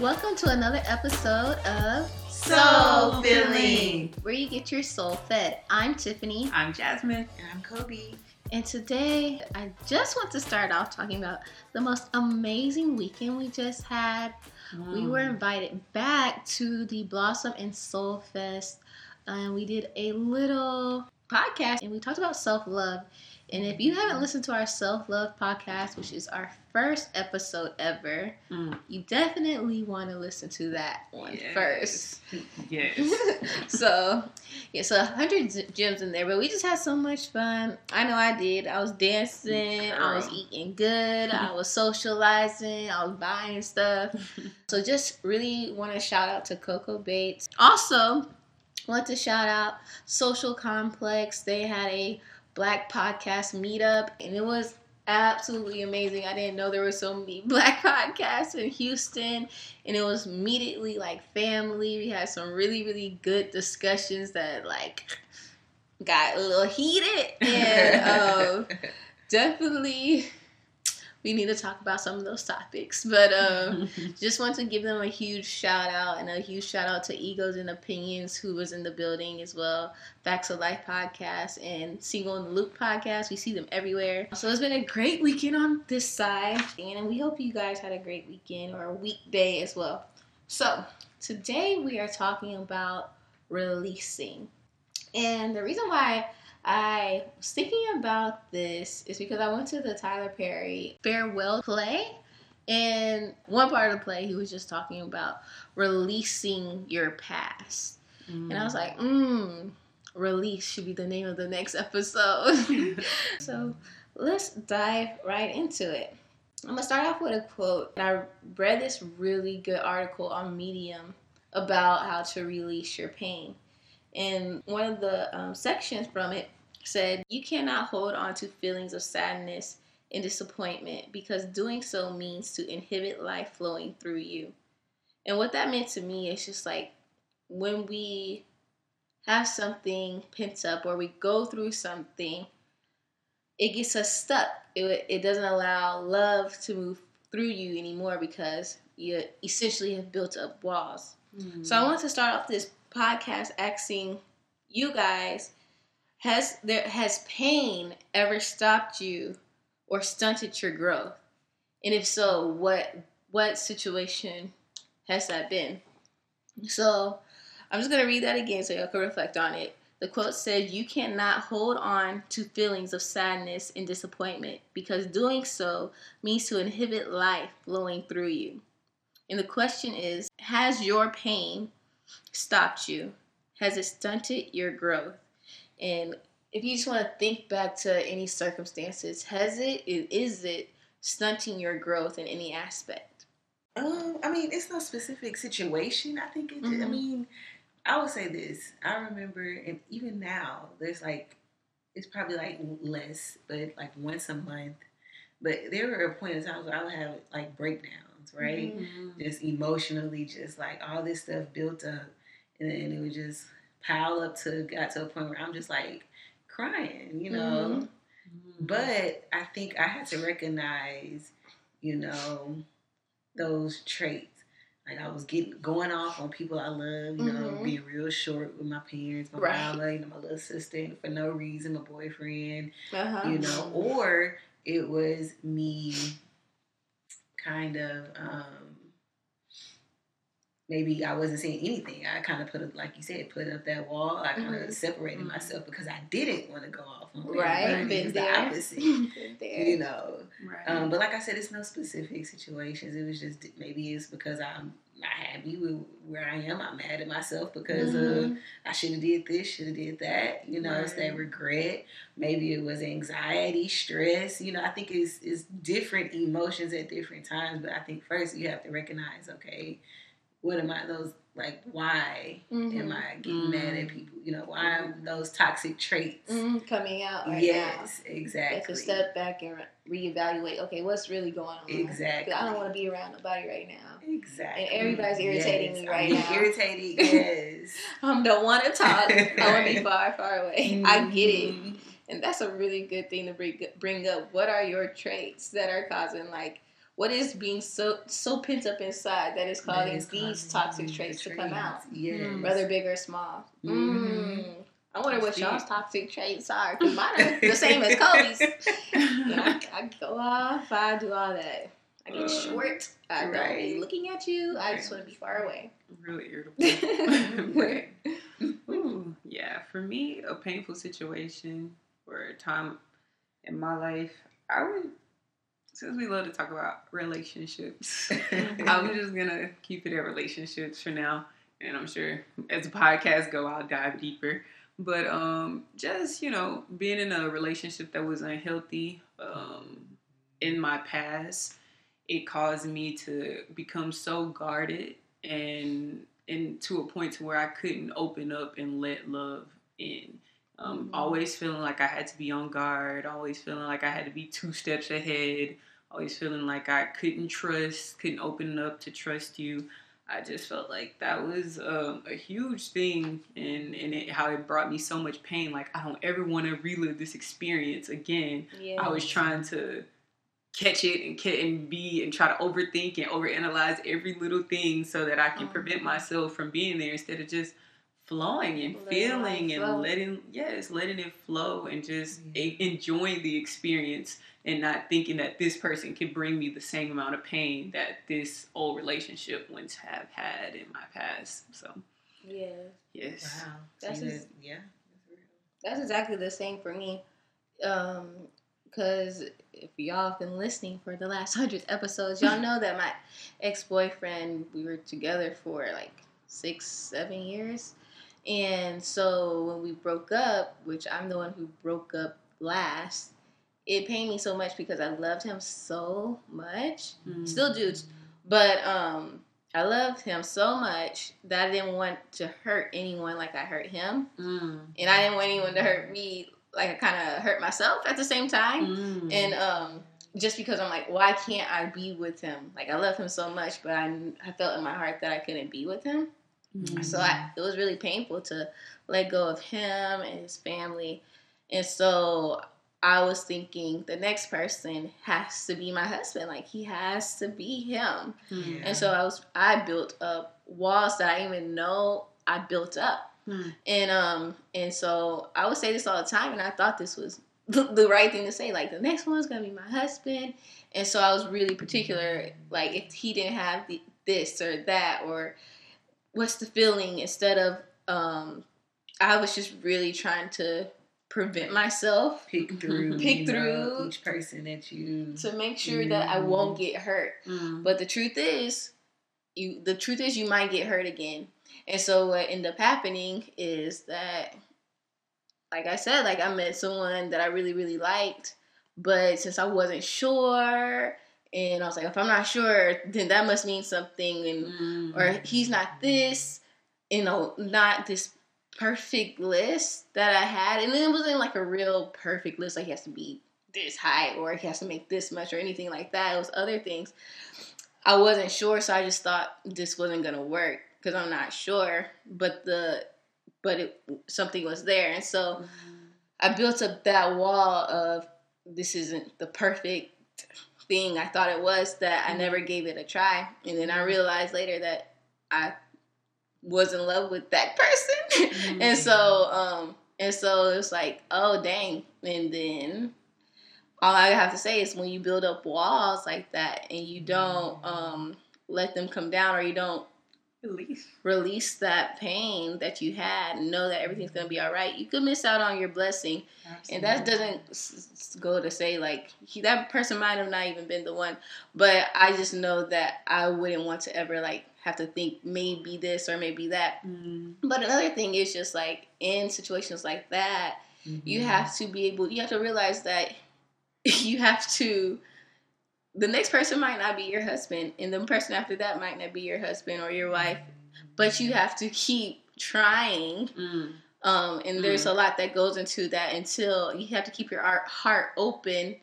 Welcome to another episode of Soul Filling. where you get your soul fed. I'm Tiffany, I'm Jasmine. And I'm Kobe. and today I just want to start off talking about the most amazing weekend we just had. We mm. were invited back to the Blossom and Soul Fest, and we did a little podcast and we talked about self love. And if you haven't listened to our self love podcast, which is our first episode ever, Mm. you definitely want to listen to that one Yes. first. Yes. so, yeah, so 100 g- gems in there, but we just had so much fun. I know I did. I was dancing, I was eating good, I was socializing, I was buying stuff. So, just really want to shout out to Coco Bates. Also, want to shout out Social Complex. They had a black podcast meetup, and it was absolutely amazing. I didn't know there were so many black podcasts in Houston, and it was immediately like family. We had some really, really good discussions that like got a little heated, and um, definitely we need to talk about some of those topics. But um, just want to give them a huge shout out and a huge shout out to Egos and Opinions, who was in the building as well. Facts of Life podcast and Single in the Loop podcast. We see them everywhere. So it's been a great weekend on this side, and we hope you guys had a great weekend or a weekday as well. So today we are talking about releasing, and the reason why. I was thinking about this is because I went to the Tyler Perry farewell play, and one part of the play he was just talking about releasing your past, and I was like, mmm, release should be the name of the next episode. so let's dive right into it. I'm gonna start off with a quote. I read this really good article on Medium about how to release your pain. And one of the um, sections from it said, You cannot hold on to feelings of sadness and disappointment because doing so means to inhibit life flowing through you. And what that meant to me is just like when we have something pent up or we go through something, it gets us stuck. It, it doesn't allow love to move through you anymore because you essentially have built up walls. Mm. So I want to start off this podcast asking you guys has there has pain ever stopped you or stunted your growth? And if so, what what situation has that been? So I'm just gonna read that again so y'all can reflect on it. The quote said, You cannot hold on to feelings of sadness and disappointment because doing so means to inhibit life flowing through you. And the question is Has your pain stopped you? Has it stunted your growth? And if you just want to think back to any circumstances, has it, is it stunting your growth in any aspect? Um, I mean, it's no specific situation. I think it. I Mhm. mean, I would say this. I remember, and even now, there's like, it's probably like less, but like once a month. But there were a point in times where I would have like breakdowns, right? Mhm. Just emotionally, just like all this stuff built up, and then it would just pile up to got to a point where I'm just like crying, you know. Mhm. But I think I had to recognize, you know, those traits. Like I was getting going off on people I love, you know, Mhm. being real short with my parents, my Right. mama, you know, my little sister, for no reason, my boyfriend, Uh-huh. you know, or it was me kind of um maybe I wasn't saying anything. I kind of put up, like you said, put up that wall. I kind of separated Mhm. myself because I didn't want to go off on right, been was the opposite been there. you know. Right. Um, but like I said, it's no specific situations. It was just maybe it's because I'm not happy with where I am. I'm mad at myself because uh, Mhm. I should have did this, should have did that. You know, it's that regret. Maybe it was anxiety, stress. You know, I think it's it's different emotions at different times. But I think first you have to recognize, okay, what am I those like? Why am Mhm. I getting mad at people? You know, why are those toxic traits? Mhm. coming out right yes, now. You have exactly. to step back and re- reevaluate. Okay, what's really going on? Exactly. I don't want to be around nobody right now. Exactly. And everybody's irritating me right I'm now. Irritated, yes. I don't want to talk. I want to be far, far away. I get it. Mhm. and that's a really good thing to bring bring up. What are your traits that are causing like what is being so so pent up inside that is causing that is these toxic traits to come out? Yes. Whether big or small. Mm-hmm. Mm. I wonder what y'all's toxic traits are. Cause mine are the same as Kobe's. I, I, go off. I do all that. I get uh, short. I right. don't be looking at you. Right. I just want to be far away. Really irritable. Ooh, yeah, for me, a painful situation or a time in my life, I would. Since we love to talk about relationships, I'm just gonna keep it at relationships for now. And I'm sure as the podcast go, I'll dive deeper. But um, just you know, being in a relationship that was unhealthy um, in my past, it caused me to become so guarded and and to a point to where I couldn't open up and let love in. Um, mm-hmm. Always feeling like I had to be on guard. Always feeling like I had to be two steps ahead. Always feeling like I couldn't trust, couldn't open up to trust you. I just felt like that was um, a huge thing, and and it, how it brought me so much pain. Like I don't ever want to relive this experience again. Yeah. I was trying to catch it and get and be and try to overthink and overanalyze every little thing so that I can prevent mm-hmm. myself from being there instead of just flowing and letting feeling and flow. letting yes letting it flow and just mm-hmm. a, enjoying the experience and not thinking that this person can bring me the same amount of pain that this old relationship once have had in my past so. Yeah yes. Wow. That's just, yeah. that's exactly the same for me um because if y'all have been listening for the last hundred episodes y'all know that my ex-boyfriend we were together for like six seven years and so when we broke up, which I'm the one who broke up last, it pained me so much because I loved him so much. Mm. Still do. But um I loved him so much that I didn't want to hurt anyone like I hurt him. Mm. And I didn't want anyone to hurt me like I kind of hurt myself at the same time. Mm. And um just because I'm like, why can't I be with him? Like I love him so much, but I I felt in my heart that I couldn't be with him. Mm-hmm. So I, it was really painful to let go of him and his family. And so I was thinking the next person has to be my husband. Like he has to be him. Yeah. And so I was I built up walls that I didn't even know I built up. Hmm. And um and so I would say this all the time and I thought this was the right thing to say. Like the next one's gonna be my husband. And so I was really particular, like if he didn't have the, this or that or what's the feeling instead of um I was just really trying to prevent myself pick through pick through know, each person that you to make sure that I won't get hurt. mm But the truth is, you the truth is you might get hurt again. And so what ended up happening is that like I said, like I met someone that I really, really liked, but since I wasn't sure and I was like, if I'm not sure, then that must mean something, and mm-hmm. or he's not this, you know, not this perfect list that I had, and it wasn't like a real perfect list. Like he has to be this high, or he has to make this much, or anything like that. It was other things. I wasn't sure, so I just thought this wasn't gonna work because I'm not sure. But the but it something was there, and so mm-hmm. I built up that wall of this isn't the perfect thing I thought it was that I mm-hmm. never gave it a try. And then I mm-hmm. realized later that I was in love with that person. Mm-hmm. and so um and so it was like, oh dang. And then all I have to say is when you build up walls like that and you don't um let them come down or you don't release release that pain that you had and know that everything's going to be all right you could miss out on your blessing Absolutely. and that doesn't go to say like he, that person might have not even been the one but i just know that i wouldn't want to ever like have to think maybe this or maybe that mm-hmm. but another thing is just like in situations like that mm-hmm. you have to be able you have to realize that you have to the next person might not be your husband, and the person after that might not be your husband or your wife, but you have to keep trying. Mm. Um, and there's mm. a lot that goes into that until you have to keep your heart open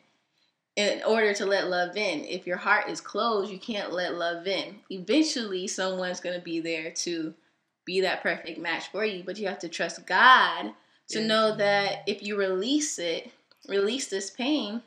in order to let love in. If your heart is closed, you can't let love in. Eventually, someone's going to be there to be that perfect match for you, but you have to trust God to Yeah. know that if you release it, release this pain,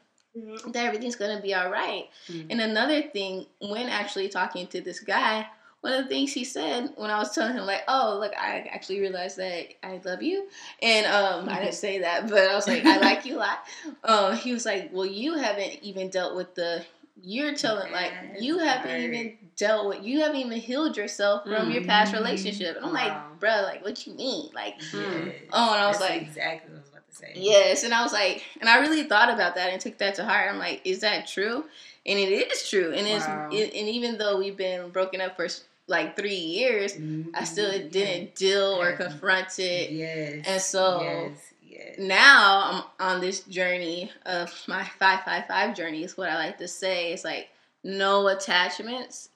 that everything's gonna be all right. Mhm. And another thing, when actually talking to this guy, one of the things he said when I was telling him like, "Oh, look, I actually realized that I love you," and um, I didn't say that, but I was like, "I like you a lot." Um, he was like, "Well, you haven't even dealt with the." You're telling like you haven't even dealt with you haven't even healed yourself from your past Mhm. relationship. And I'm Wow. like, bro, like what you mean? Like Yes. Oh, and I was That's like- exactly what I was about to say. Yes, and I was like, and I really thought about that and took that to heart. I'm like, is that true? And it is true. And Wow. it's it, and even though we've been broken up for like three years, I mm-hmm. still didn't deal or confront it. Yes. And so- yes, yes. Now I'm on this journey of my five five five journey. Is what I like to say. It's like no attachments,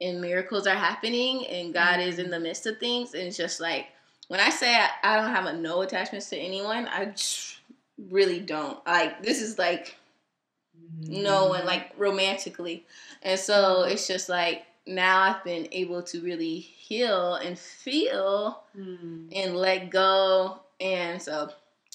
and miracles are happening, and God is in mm-hmm. the midst of things. And it's just like when I say I, I don't have a no attachments to anyone, I just really don't. Like this is like no one like romantically, and so it's just like now I've been able to really heal and feel Mhm. and let go. And so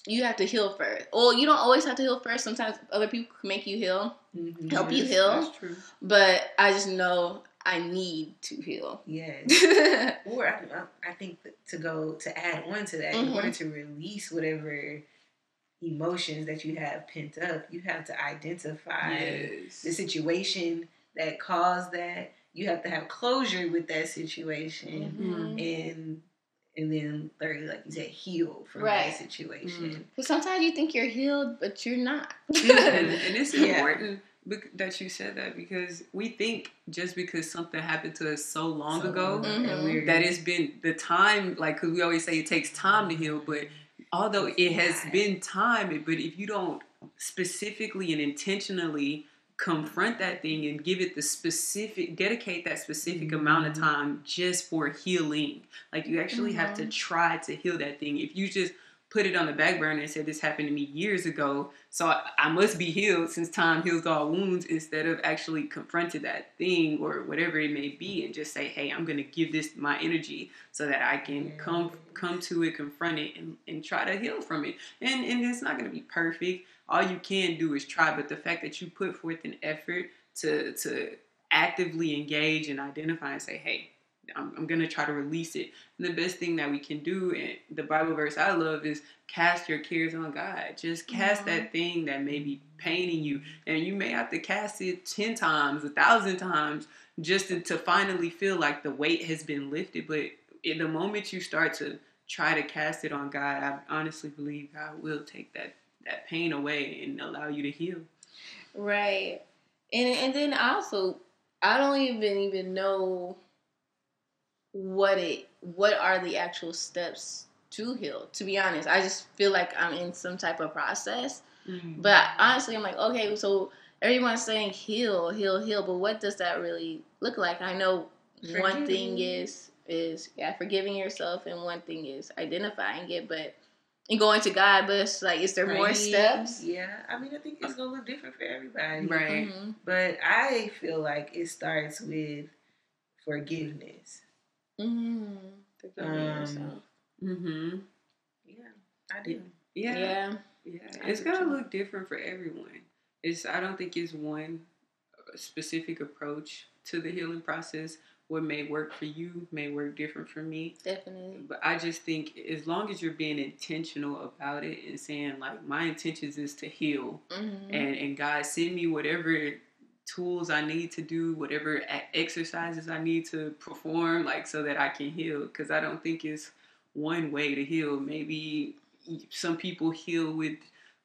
you have to heal first. Well, you don't always have to heal first. Sometimes other people can make you heal, Mhm. help you heal. That's true. but I just know I need to heal. Yes. Or I, I I think to go to add on to that, in Mhm. order to release whatever emotions that you have pent up, you have to identify Yes. the situation that caused that. You have to have closure with that situation, Mhm. and and then thirdly, like you said, heal from Right. that situation. But sometimes you think you're healed, but you're not. and, and it's important bec- that you said that because we think just because something happened to us so long So, ago Mhm. that it's been the time like because we always say it takes time to heal but although it has been time but if you don't specifically and intentionally confront that thing and give it the specific dedicate that specific amount of Mhm. time just for healing like you actually have to try to heal that thing. If you just put it on the back burner and said this happened to me years ago. So I, I must be healed since time heals all wounds instead of actually confronting that thing or whatever it may be and just say hey i'm going to give this my energy so that i can come come to it confront it and, and try to heal from it. And and it's not going to be perfect. All you can do is try but the fact that you put forth an effort to to actively engage and identify and say hey I'm, I'm going to try to release it. And the best thing that we can do, and the Bible verse I love is cast your cares on God. Just cast Mhm. that thing that may be paining you. And you may have to cast it 10 times, a thousand times, just to, to finally feel like the weight has been lifted. But in the moment you start to try to cast it on God, I honestly believe God will take that, that pain away and allow you to heal. Right. And and then also I don't even even know what it what are the actual steps to heal. To be honest, I just feel like I'm in some type of process. But honestly, I'm like, okay, so everyone's saying heal, heal, heal, but what does that really look like? I know one thing Forgiving. is is yeah, forgiving yourself, and one thing is identifying it, but and going to God. But it's like, is there more steps? Yeah, I mean, I think it's gonna look different for everybody. Right. Mhm. But I feel like it starts with forgiveness. Um, yourself. Mm-hmm. Yeah, I do. Yeah. Yeah. Yeah, it's gonna too. look different for everyone. It's I don't think it's one uh, specific approach to the healing process. What may work for you may work different for me. Definitely. But I just think as long as you're being intentional about it and saying like my intentions is to heal Mm-hmm. and and God send me whatever tools I need to do, whatever exercises I need to perform, like so that I can heal. Because I don't think it's one way to heal. Maybe some people heal with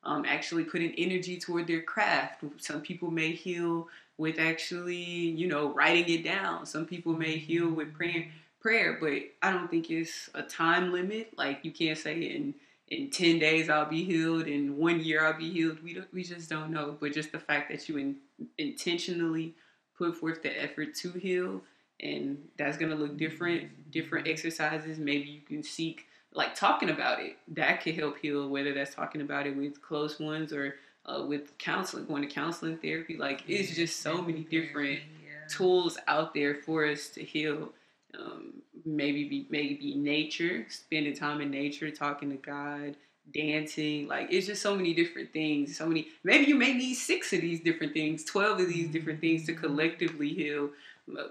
um, actually putting energy toward their craft. Some people may heal with actually, you know, writing it down. Some people may heal with prayer. Prayer, but I don't think it's a time limit. Like you can't say in in 10 days I'll be healed, in one year I'll be healed. We don't, we just don't know. But just the fact that you in, intentionally put forth the effort to heal, and that's gonna look different. Different exercises. Maybe you can seek like talking about it. That could help heal. Whether that's talking about it with close ones or uh, with counseling, going to counseling therapy. Like it's just so many different Yeah. tools out there for us to heal. Um, maybe be maybe nature, spending time in nature, talking to God, dancing. Like it's just so many different things. So many. Maybe you may need six of these different things, twelve of these different things to collectively heal.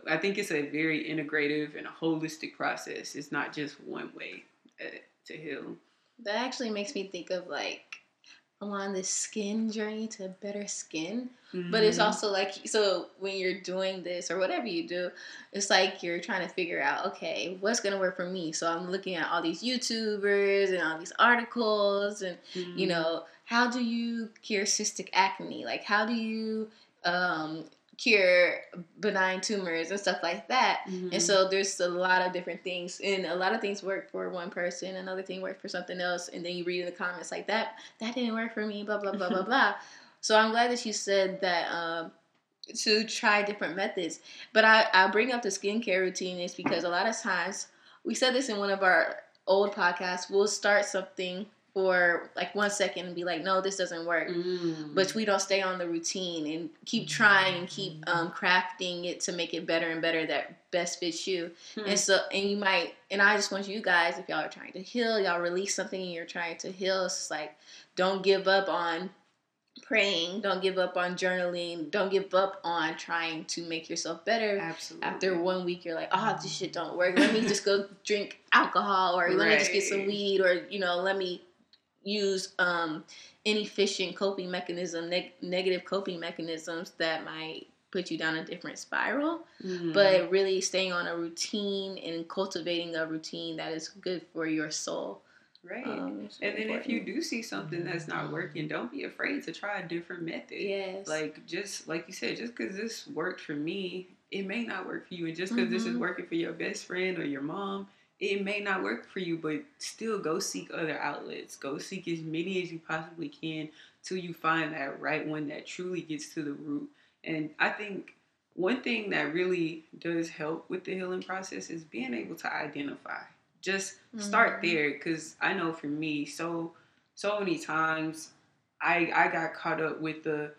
I think it's a very integrative and a holistic process. It's not just one way uh, to heal. That actually makes me think of like On this skin journey to better skin. Mm-hmm. But it's mm-hmm. also like so when you're doing this or whatever you do, it's like you're trying to figure out, okay, what's gonna work for me. So I'm looking at all these YouTubers and all these articles and mm-hmm. you know, how do you cure cystic acne? Like how do you um cure benign tumors and stuff like that. Mm-hmm. And so there's a lot of different things, and a lot of things work for one person, another thing worked for something else, and then you read in the comments like that that didn't work for me, blah blah blah blah blah. So I'm glad that you said that. Um, to try different methods, but I, I bring up the skincare routine is because a lot of times we said this in one of our old podcasts. We'll start something for like one second and be like, no, this doesn't work. Mm. But we don't stay on the routine and keep trying and keep um, crafting it to make it better and better that best fits you. Mm. And so, and you might, and I just want you guys, if y'all are trying to heal, y'all release something and you're trying to heal, it's like, don't give up on praying don't give up on journaling don't give up on trying to make yourself better absolutely after one week you're like oh this shit don't work let me just go drink alcohol or let me just get some weed or you know let me use um, inefficient coping mechanism, neg- negative coping mechanisms that might put you down a different spiral. Mm-hmm. But really staying on a routine and cultivating a routine that is good for your soul. Right. Um, and then if you do see something that's not working, don't be afraid to try a different method. Yes. Like just like you said, just because this worked for me, it may not work for you. And just because mm-hmm. this is mm-hmm. working for your best friend or your mom, it may not work for you, but still go seek other outlets. Go seek as many as you possibly can till you find that right one that truly gets to the root. And I think one thing that really does help with the healing process is being able to identify. Just start mm-hmm. there because I know for me, so so many times I I got caught up with the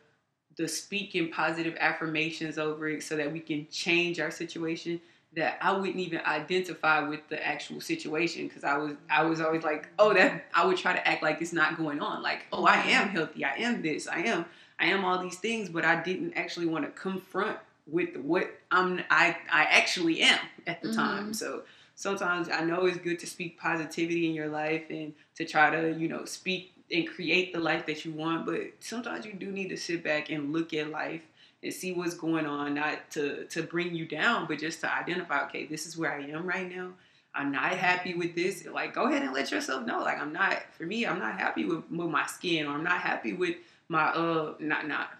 the speaking positive affirmations over it so that we can change our situation that I wouldn't even identify with the actual situation because I was I was always like, oh that I would try to act like it's not going on. Like, oh I am healthy, I am this, I am I am all these things, but I didn't actually want to confront with what I'm I I actually am at the mm-hmm. time. So sometimes I know it's good to speak positivity in your life and to try to, you know, speak and create the life that you want, but sometimes you do need to sit back and look at life and see what's going on, not to to bring you down, but just to identify, okay, this is where I am right now. I'm not happy with this. Like, go ahead and let yourself know. Like, I'm not. For me, I'm not happy with, with my skin, or I'm not happy with my uh, not not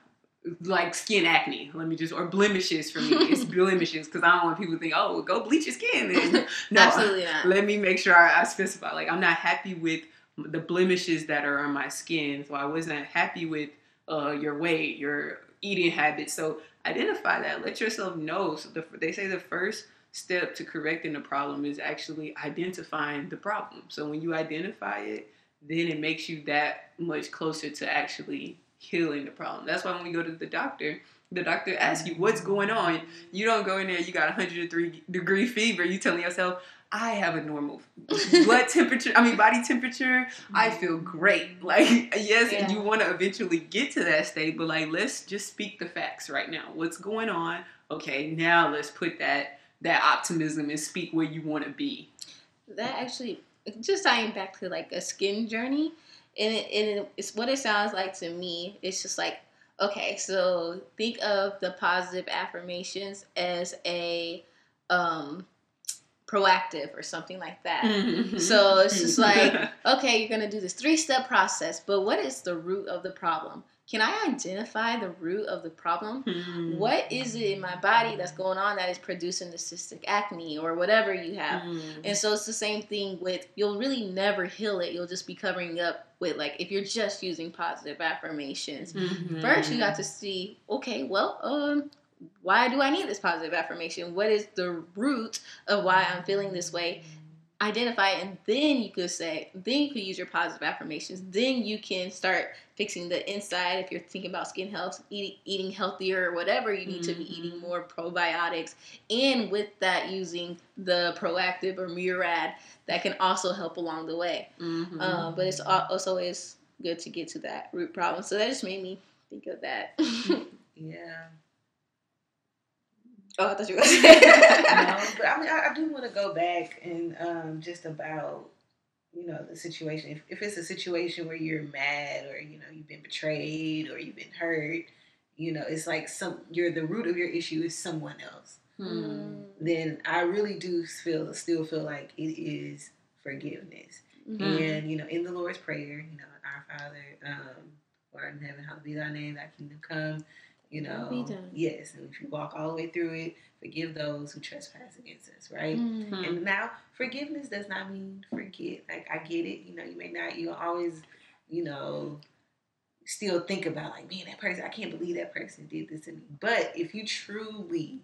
like skin acne. Let me just or blemishes for me. It's blemishes because I don't want people to think, oh, go bleach your skin. Then no, absolutely not. Let me make sure I, I specify. Like, I'm not happy with the blemishes that are on my skin. So I wasn't happy with uh, your weight, your eating habits. So identify that. Let yourself know. So the, they say the first step to correcting the problem is actually identifying the problem. So when you identify it, then it makes you that much closer to actually healing the problem. That's why when we go to the doctor, the doctor asks you what's going on. You don't go in there, you got 103 degree fever. You telling yourself, I have a normal blood temperature. I mean, body temperature. I mm-hmm. feel great. Like, yes, yeah. you want to eventually get to that state, but like, let's just speak the facts right now. What's going on? Okay, now let's put that that optimism and speak where you want to be. That actually, just tying back to like a skin journey, and, it, and it's what it sounds like to me. It's just like, okay, so think of the positive affirmations as a um Proactiv or something like that. Mm-hmm. So it's just like, okay, you're gonna do this three step process, but what is the root of the problem? Can I identify the root of the problem? Mm-hmm. What is it in my body that's going on that is producing the cystic acne or whatever you have? Mm-hmm. And so it's the same thing with you'll really never heal it. You'll just be covering up with like if you're just using positive affirmations. Mm-hmm. First, you got to see, okay, well, um, why do I need this positive affirmation? What is the root of why I'm feeling this way? identify it, and then you could say, then you could use your positive affirmations. Then you can start fixing the inside if you're thinking about skin health, eating, eating healthier or whatever. You need to be eating Mhm. more probiotics, and with that, using the Proactiv or Murad that can also help along the way. Mhm. Um, but it's also always good to get to that root problem. So that just made me think of that. Yeah. Oh, I thought you were. Gonna no, but I mean, I, I do want to go back and um, just about you know the situation. If, if it's a situation where you're mad or you know you've been betrayed or you've been hurt, you know, it's like some you're the root of your issue is someone else. Hmm. Then I really do feel still feel like it is forgiveness. Mhm. And you know, in the Lord's prayer, you know, our Father, um, who art in heaven, hallowed be thy name, thy kingdom come. You know, be done. yes, and if you walk all the way through it, forgive those who trespass against us, right? Mhm. Hmm. And now, forgiveness does not mean forget. Like I get it, you know, you may not, you always, you know, still think about like, man, that person, I can't believe that person did this to me. But if you truly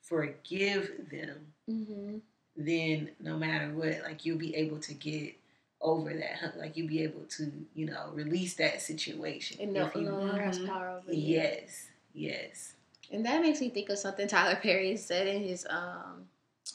forgive them, Mhm. then no matter what, like you'll be able to get over that. huh? Like you'll be able to, you know, release that situation. And no, you- no longer has Mhm. power over you. yes, yes. And that makes me think of something Tyler Perry said in his um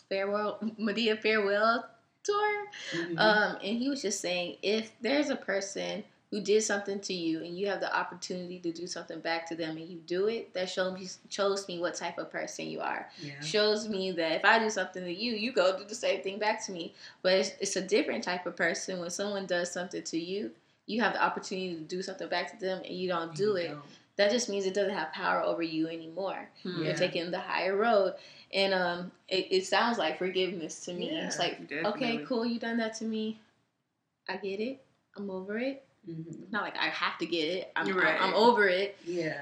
farewell Madea farewell tour. Mhm. Um, and he was just saying if there's a person who did something to you and you have the opportunity to do something back to them and you do it, that shows me shows me what type of person you are. yeah. Shows me that if I do something to you, you go do the same thing back to me. But it's, it's a different type of person when someone does something to you. You have the opportunity to do something back to them, and you don't do You it. don't. That just means it doesn't have power over you anymore. Hmm. You're taking the higher road, and um, it, it sounds like forgiveness to me. It's Yeah, like, okay, cool, you done that to me. I get it. I'm over it. Mhm. Not like I have to get it. I'm, right. I'm, I'm over it. Yeah.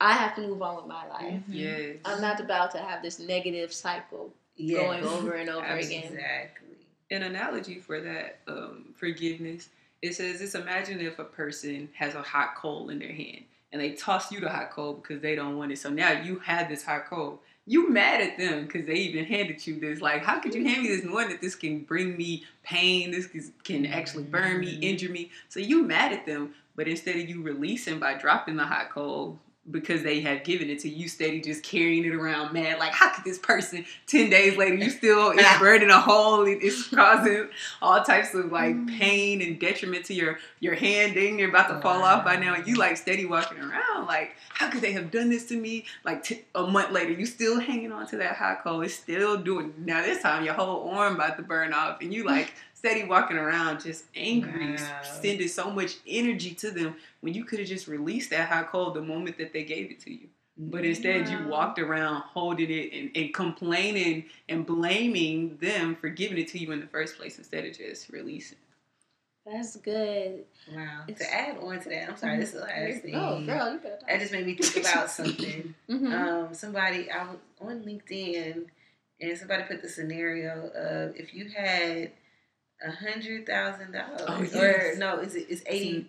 I have to move on with my life. Mhm. Yes. I'm not about to have this negative cycle Yes. going over and over again. Exactly. An analogy for that um, forgiveness. It says, "Just imagine if a person has a hot coal in their hand and they toss you the hot coal because they don't want it. So now you have this hot coal. You mad at them because they even handed you this. Like, how could you hand me this knowing that this can bring me pain? This can actually burn me, Mhm. injure me. So you mad at them, but instead of you releasing by dropping the hot coal." Because they have given it to you, steady just carrying it around, mad. Like, how could this person ten days later you still it's burning a hole? it- It's causing all types of like Mm. pain and detriment to your your hand. Dang, you're about to fall off by now, and you like steady walking around. Like, how could they have done this to me? Like t- a month later, you still hanging on to that hot coal. It's still doing. Now this time, your whole arm about to burn off, and you like steady walking around, just angry, Wow. sending so much energy to them when you could have just released that hot coal the moment that they gave it to you. But instead, you walked around holding it and, and complaining and blaming them for giving it to you in the first place instead of just releasing. That's good. Wow. It's- to add on to that, I'm sorry, this is the last thing. Oh, girl, you better talk. That just made me think about something. Mhm. um, somebody I was on LinkedIn, and somebody put the scenario of if you had a hundred thousand dollars, yes. or no, is it? It's eighty.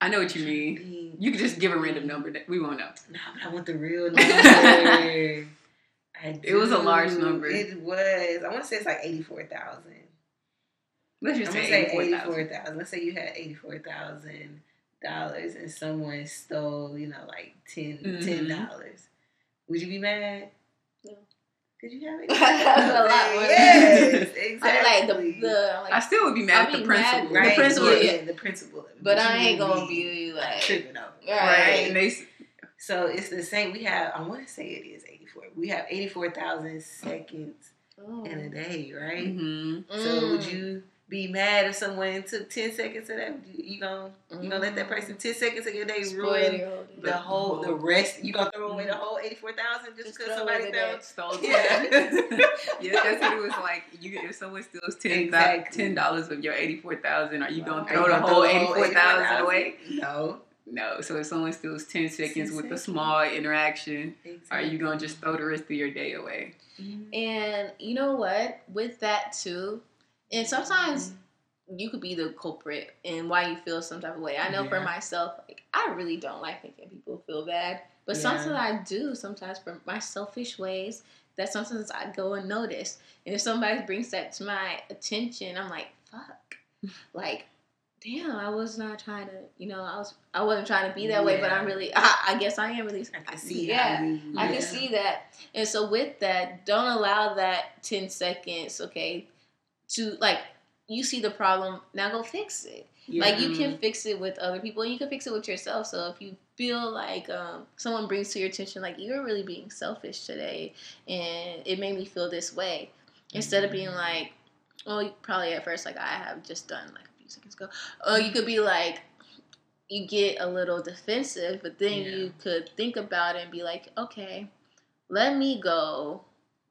I know what you mean. You could just give a random number that we won't know. No, but I want the real number. I It was a large number. It was. I want to say it's like eighty-four thousand. Let's I'm just say say eighty-four eighty-four thousand. Let's say you had eighty-four thousand dollars, and someone stole, you know, like 10 Mhm. dollars. Would you be mad? No. Did you have it? That's a lot more. Yes, I exactly. like the the I'm I still would be mad I'll at the be mad, principal. right? right, the principle, yeah, yeah. the principle. of but I ain't gonna be like like, tripping over. it. Right. Right. And they, So it's the same. We have. I want to say it is eighty-four. We have eighty-four thousand seconds oh. in a day, right? mhm. So would you be mad if someone took ten seconds of that? You, you gonna you gonna let that Mm. person ten seconds of your day Spoil ruin your whole day. the whole the rest? You gonna throw away the Mhm. whole eighty-four thousand just Just because somebody away the. Stole Yeah. yeah, that's what it was like. You if someone steals ten Exactly. ten dollars of your eighty four thousand, are you gonna Are throw you the gonna whole eighty four thousand away? No. No. So if someone steals ten seconds with a small interaction, are you gonna just throw the rest of your day away? Mhm. And you know what? With that too, and sometimes you could be the culprit and why you feel some type of way. I know for myself, like I really don't like making people feel bad, but Yeah. sometimes I do. Sometimes for my selfish ways that sometimes I go unnoticed. And if somebody brings that to my attention, I'm like, fuck. Like, damn, I was not trying to, you know, I was, I wasn't trying to be that way, but I'm really, I, I guess I am really, I can see yeah. I can see that. And so with that, don't allow that 10 seconds, okay, to like you see the problem, now go fix it. Yeah. Like you can fix it with other people and you can fix it with yourself. So if you feel like um, someone brings to your attention like you're really being selfish today and it made me feel this way, instead of being like, well, probably at first like I have just done like a few seconds ago, or you could be like, you get a little defensive, but then Yeah. you could think about it and be like, okay, let me go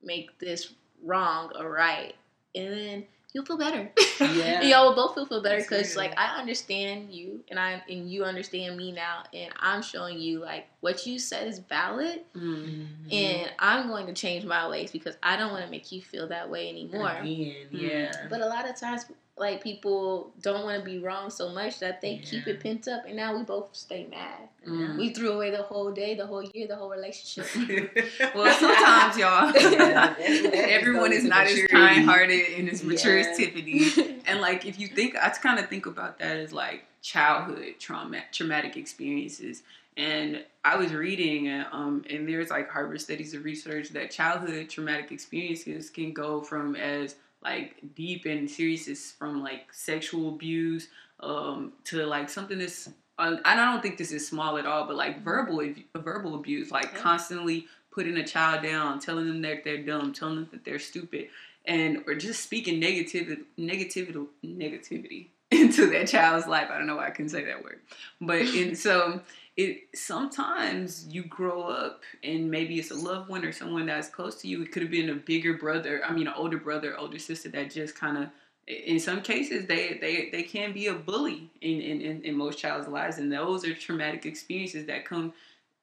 make this wrong or right, and then you'll feel better. Yeah. Y'all will both feel feel better because like I understand you and I and you understand me now, and I'm showing you like what you said is valid, Mm. Mhm. and I'm going to change my ways because I don't want to make you feel that way anymore. Again, Mm. yeah. But a lot of times, like people don't want to be wrong so much that they keep it pent up, and now we both stay mad. Mm. We threw away the whole day, the whole year, the whole relationship. Well, sometimes y'all, Yeah, that- that everyone is to not as kind-hearted and as mature Yeah. as Tiffany. And like, if you think, I kind of think about that as like childhood trauma, traumatic experiences. And I was reading, uh, um, and there's like Harvard studies of research that childhood traumatic experiences can go from as like deep and serious from like sexual abuse um, to like something that's. Uh, and I don't think this is small at all, but like verbal verbal abuse, like Yeah. constantly putting a child down, telling them that they're dumb, telling them that they're stupid, and or just speaking negativity, negativity, negativity into that child's life. I don't know why I can say that word, but and so it sometimes you grow up and maybe it's a loved one or someone that's close to you. It could have been a bigger brother, I mean, an older brother, older sister that just kind of. In some cases, they, they, they can be a bully in, in, in, in most child's lives, and those are traumatic experiences that come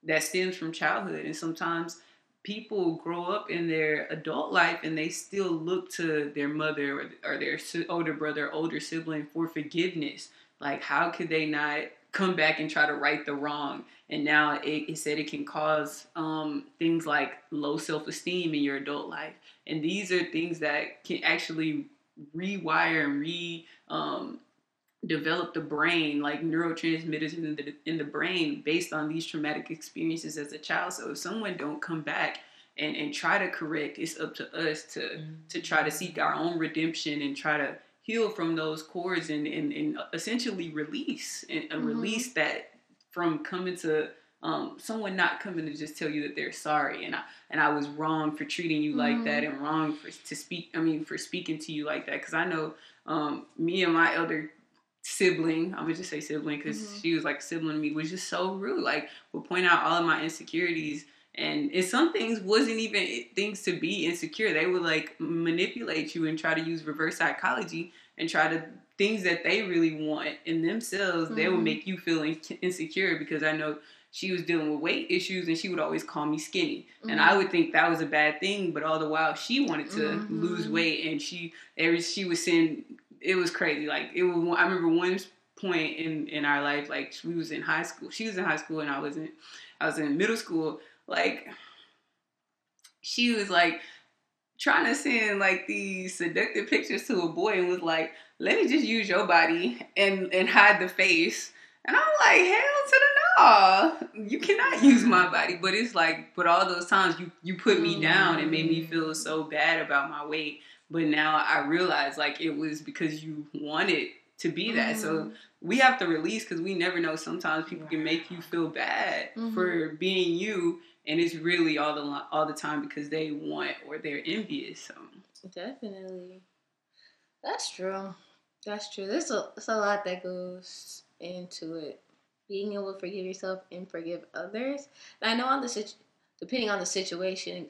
that stems from childhood. And sometimes people grow up in their adult life and they still look to their mother or, or their older brother, older sibling for forgiveness. Like, how could they not come back and try to right the wrong? And now it, it said it can cause um, things like low self esteem in your adult life. And these are things that can actually rewire and re um, develop the brain like neurotransmitters in the in the brain based on these traumatic experiences as a child. So if someone don't come back and, and try to correct, it's up to us to to try to seek our own redemption and try to heal from those cords and, and, and essentially release and, Mhm. release that from coming to um, someone not coming to just tell you that they're sorry and I and I was wrong for treating you like Mhm. that and wrong for to speak I mean for speaking to you like that because I know um, me and my elder sibling I'm gonna just say sibling because Mhm. she was like sibling to me was just so rude like would point out all of my insecurities and and some things wasn't even things to be insecure they would like manipulate you and try to use reverse psychology and try to things that they really want in themselves they would Mhm. make you feel in- insecure because i know she was dealing with weight issues and she would always call me skinny and i would think that was a bad thing but all the while she wanted to Mhm. lose weight and she every she was saying it was crazy like it was i remember one point in in our life like we was in high school she was in high school and i was in i was in middle school like she was like trying to send like these seductive pictures to a boy and was like let me just use your body and and hide the face. And i'm like hell to the no. You cannot use my body. But it's like but all those times you you put me down and made me feel so bad about my weight. But now i realize like it was because you wanted to be that. So we have to release because we never know. Sometimes people can make you feel bad Mhm. for being you, and it's really all the all the time because they want or they're envious. So Definitely. That's true. That's true. There's a, there's a lot that goes into it. Being able to forgive yourself and forgive others. And I know on the situ- depending on the situation,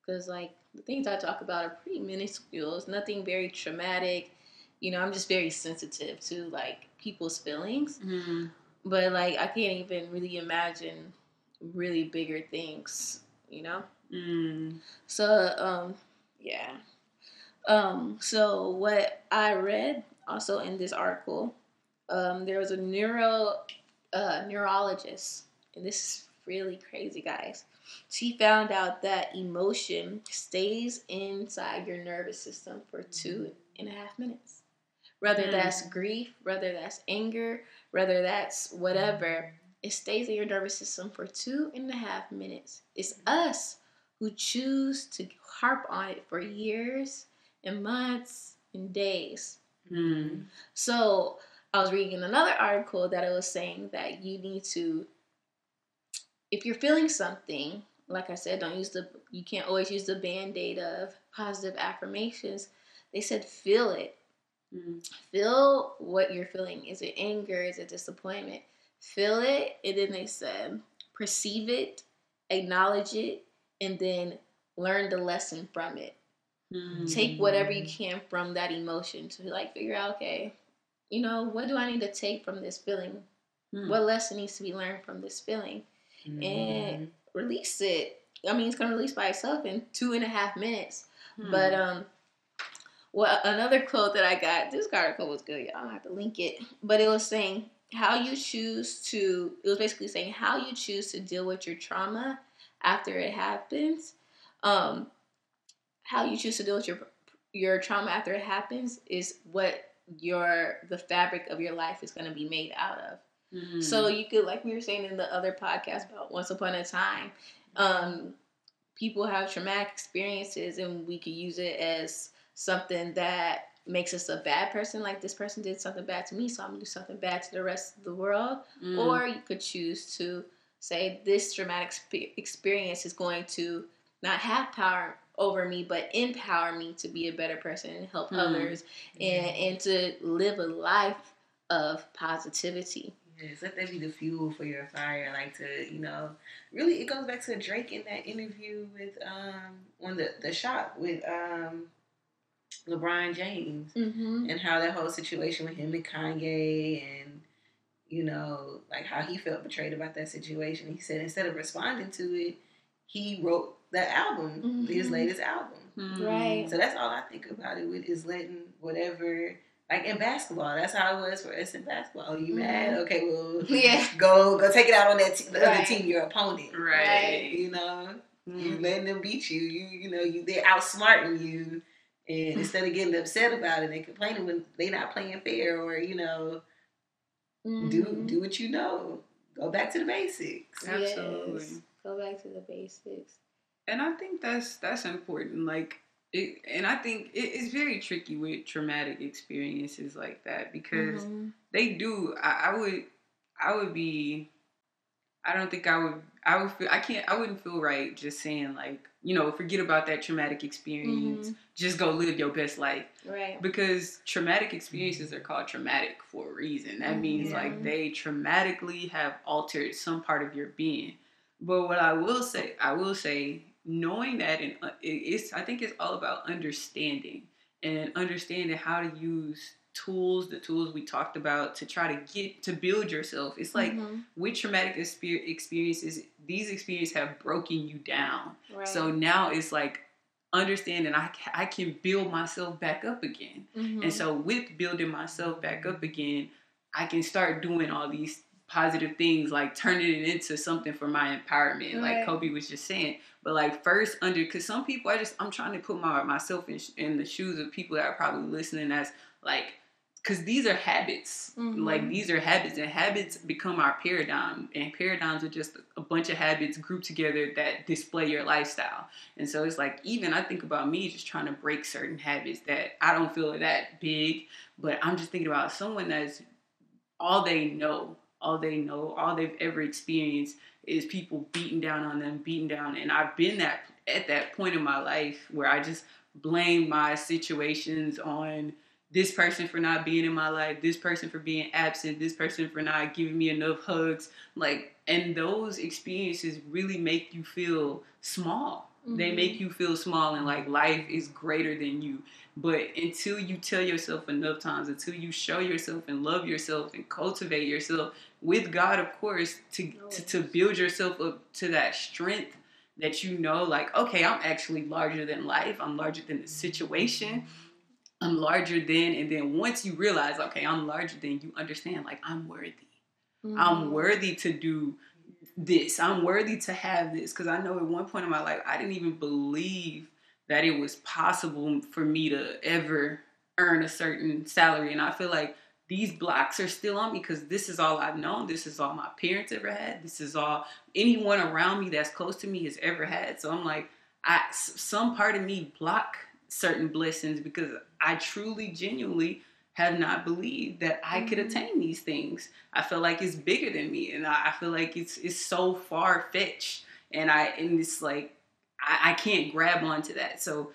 because like the things I talk about are pretty minuscule. It's nothing very traumatic. You know, I'm just very sensitive to like people's feelings. Mm-hmm. But like I can't even really imagine really bigger things. You know. mm. So, um, yeah. Um, so what I read also in this article, um, there was a neuro uh, neurologist, and this is really crazy, guys. She found out that emotion stays inside your nervous system for two and a half minutes. Whether Mm. that's grief, whether that's anger, whether that's whatever, it stays in your nervous system for two and a half minutes. It's us who choose to harp on it for years and months and days. Mm. So I was reading another article that it was saying that you need to, if you're feeling something, like I said, don't use the, you can't always use the band aid of positive affirmations. They said feel it. Mm. Feel what you're feeling. Is it anger? Is it disappointment? Feel it. And then they said perceive it, acknowledge it, and then learn the lesson from it Mm. take whatever you can from that emotion to like figure out okay you know what do i need to take from this feeling Mm. what lesson needs to be learned from this feeling Mm-hmm. and release it i mean it's to release by itself in two and a half minutes Mm. but um well another quote that i got this article was good y'all I have to link it but it was saying how you choose to it was basically saying how you choose to deal with your trauma after it happens um how you choose to deal with your your trauma after it happens is what your the fabric of your life is going to be made out of Mm. so you could, like we were saying in the other podcast about Once Upon a Time, um, people have traumatic experiences, and we could use it as something that makes us a bad person. Like this person did something bad to me, so I'm gonna do something bad to the rest of the world. Mm. Or you could choose to say this traumatic spe- experience is going to not have power over me, but empower me to be a better person and help Hmm. others, and and to live a life of positivity. Yes, let that be the fuel for your fire. Like to, you know, really, it goes back to Drake in that interview with um on the the shop with um LeBron James Mm-hmm. and how that whole situation with him and Kanye and you know like how he felt betrayed about that situation. He said instead of responding to it, he wrote that album, his Mhm. latest album. Mm. Right. So that's all I think about it with is letting whatever like in basketball. That's how it was for us in basketball. Oh, you mad? Okay, well, Yeah. go go take it out on that t- the other team, your opponent. Right. You know, you Mm. letting them beat you. You you know you they're outsmarting you, and instead of getting upset about it and complaining when they're not playing fair or you know do Mhm. do what you know. Go back to the basics. Absolutely. Yes. Go back to the basics. and I think that's that's important. Like, it, and I think it, it's very tricky with traumatic experiences like that because Mhm. they do. I, I would, I would be. I don't think I would. I would feel. I can't. I wouldn't feel right just saying like, you know, forget about that traumatic experience. Just go live your best life Right. because traumatic experiences are called traumatic for a reason. That means Yeah. like they traumatically have altered some part of your being. But what I will say, I will say, knowing that and uh, it's, I think it's all about understanding and understanding how to use tools, the tools we talked about to try to get to build yourself. It's like Mhm. with traumatic exper- experiences, these experiences have broken you down. right. So now it's like understanding I, I can build myself back up again. Mhm. And so with building myself back up again, I can start doing all these positive things like turning it into something for my empowerment like Kobe was just saying. But like first under cuz some people I just I'm trying to put my myself in, in the shoes of people that are probably listening as like cuz these are habits. Mhm. Like these are habits and habits become our paradigm and paradigms are just a bunch of habits grouped together that display your lifestyle. And so it's like even I think about me just trying to break certain habits that I don't feel that big, but I'm just thinking about someone that's all they know, all they know, all they've ever experienced is people beating down on them, beating down. And I've been that at that point in my life where I just blame my situations on this person for not being in my life, this person for being absent, this person for not giving me enough hugs. Like, and those experiences really make you feel small. They Mhm. make you feel small and like life is greater than you. But until you tell yourself enough times, until you show yourself and love yourself and cultivate yourself with God, of course, to, to, to build yourself up to that strength that you know, like, okay, I'm actually larger than life, I'm larger than the situation. I'm larger than, and then once you realize, okay, I'm larger than, you understand, like, I'm worthy. I'm Mhm. worthy to do this. I'm worthy to have this. Because I know at one point in my life, I didn't even believe that it was possible for me to ever earn a certain salary. And I feel like these blocks are still on me because this is all I've known. This is all my parents ever had. This is all anyone around me that's close to me has ever had. So I'm like, I some part of me block certain blessings because I truly, genuinely have not believed that I could mm-hmm. attain these things. I feel like it's bigger than me, and I, feel like it's it's so far fetched, and I and it's like I, I can't grab onto that. So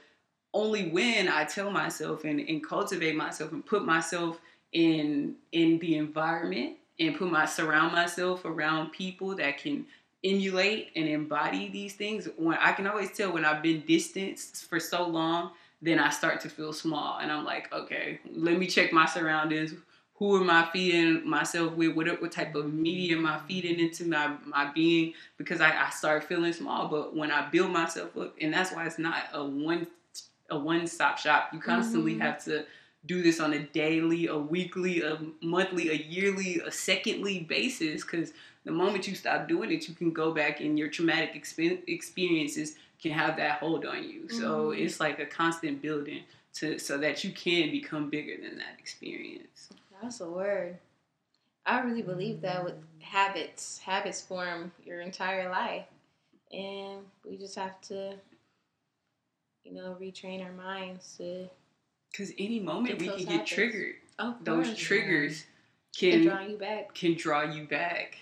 only when I tell myself and, and cultivate myself and put myself in in the environment and put my surround myself around people that can emulate and embody these things when I can always tell when I've been distanced for so long then I start to feel small and I'm like okay let me check my surroundings. Who am I feeding myself with? What, what type of media am I feeding into my, my being? Because I, I start feeling small but when I build myself up and that's why it's not a one a one stop shop. You constantly mm-hmm. have to do this on a daily, a weekly, a monthly, a yearly, a secondly basis because the moment you stop doing it, you can go back and your traumatic experiences can have that hold on you. Mm-hmm. So it's like a constant building to so that you can become bigger than that experience. That's a word. I really believe that with habits, habits form your entire life, and we just have to, you know, retrain our minds to because any moment we can get triggered. Oh, those course, triggers can, can, draw you back. Can draw you back.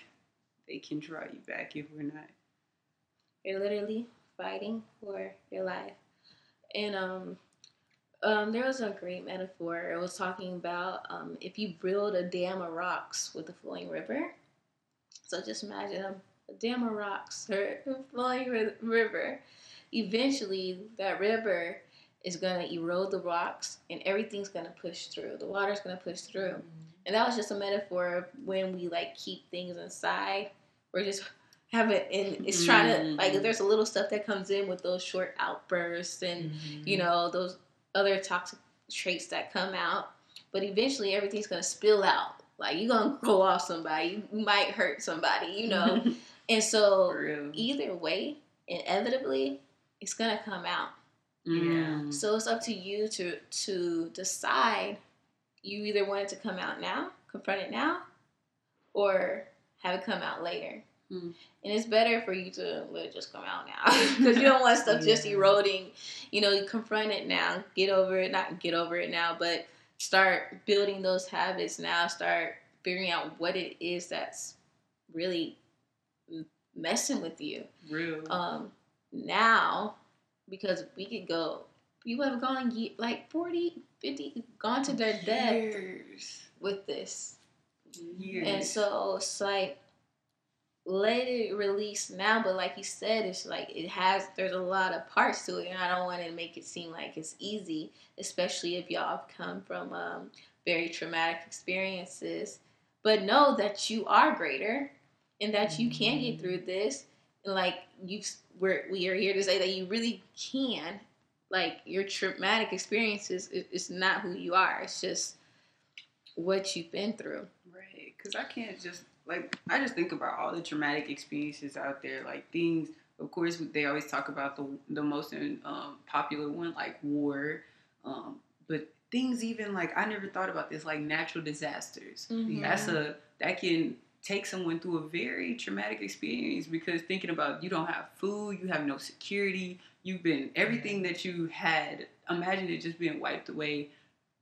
They can draw you back if we're not. You're literally fighting for your life. And um, um, there was a great metaphor. It was talking about um, if you build a dam of rocks with a flowing river. So just imagine a, a dam of rocks or a flowing river. Eventually, that river is going to erode the rocks and everything's going to push through. The water's going to push through. Mm-hmm. And that was just a metaphor of when we like keep things inside. We're just have it and it's trying to like mm-hmm. there's a little stuff that comes in with those short outbursts and mm-hmm. you know those other toxic traits that come out. But eventually everything's going to spill out. Like you're going to go off somebody. You might hurt somebody, you know. and so either way, inevitably it's going to come out. Yeah. So it's up to you to to decide. You either want it to come out now, confront it now, or have it come out later. Mm. And it's better for you to let it just come out now because you don't want stuff yeah. just eroding. You know, you confront it now, get over it, not get over it now, but start building those habits now. Start figuring out what it is that's really messing with you. Real. Um, now because we could go people have gone like 40 50 gone to their death with this Years. and so it's like let it release now but like you said it's like it has there's a lot of parts to it and i don't want to make it seem like it's easy especially if y'all have come from um, very traumatic experiences. But know that you are greater and that you can get through this and like you we're we are here to say that you really can. Like your traumatic experiences is, not who you are it's just what you've been through. Right because i can't just like i just think about all the traumatic experiences out there like things of course they always talk about the the most um, popular one like war um, but things even like i never thought about this like natural disasters mm-hmm. that's a that can take someone through a very traumatic experience because thinking about you don't have food, you have no security, you've been everything that you had. Imagine it just being wiped away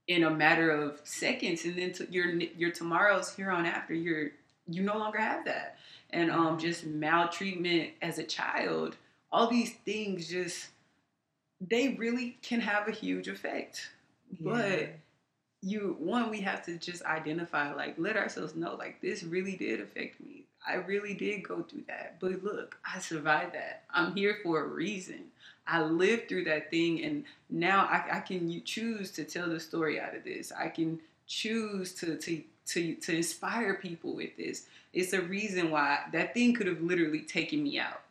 in a matter of seconds, and then to your your tomorrows here on after you're you no longer have that, and um just maltreatment as a child. All these things just they really can have a huge effect, yeah. but you one we have to just identify like let ourselves know like this really did affect me. I really did go through that. But look i survived that. I'm here for a reason. I lived through that thing and now i, I can choose to tell the story out of this. I can choose to to to, to inspire people with this it's a reason why that thing could have literally taken me out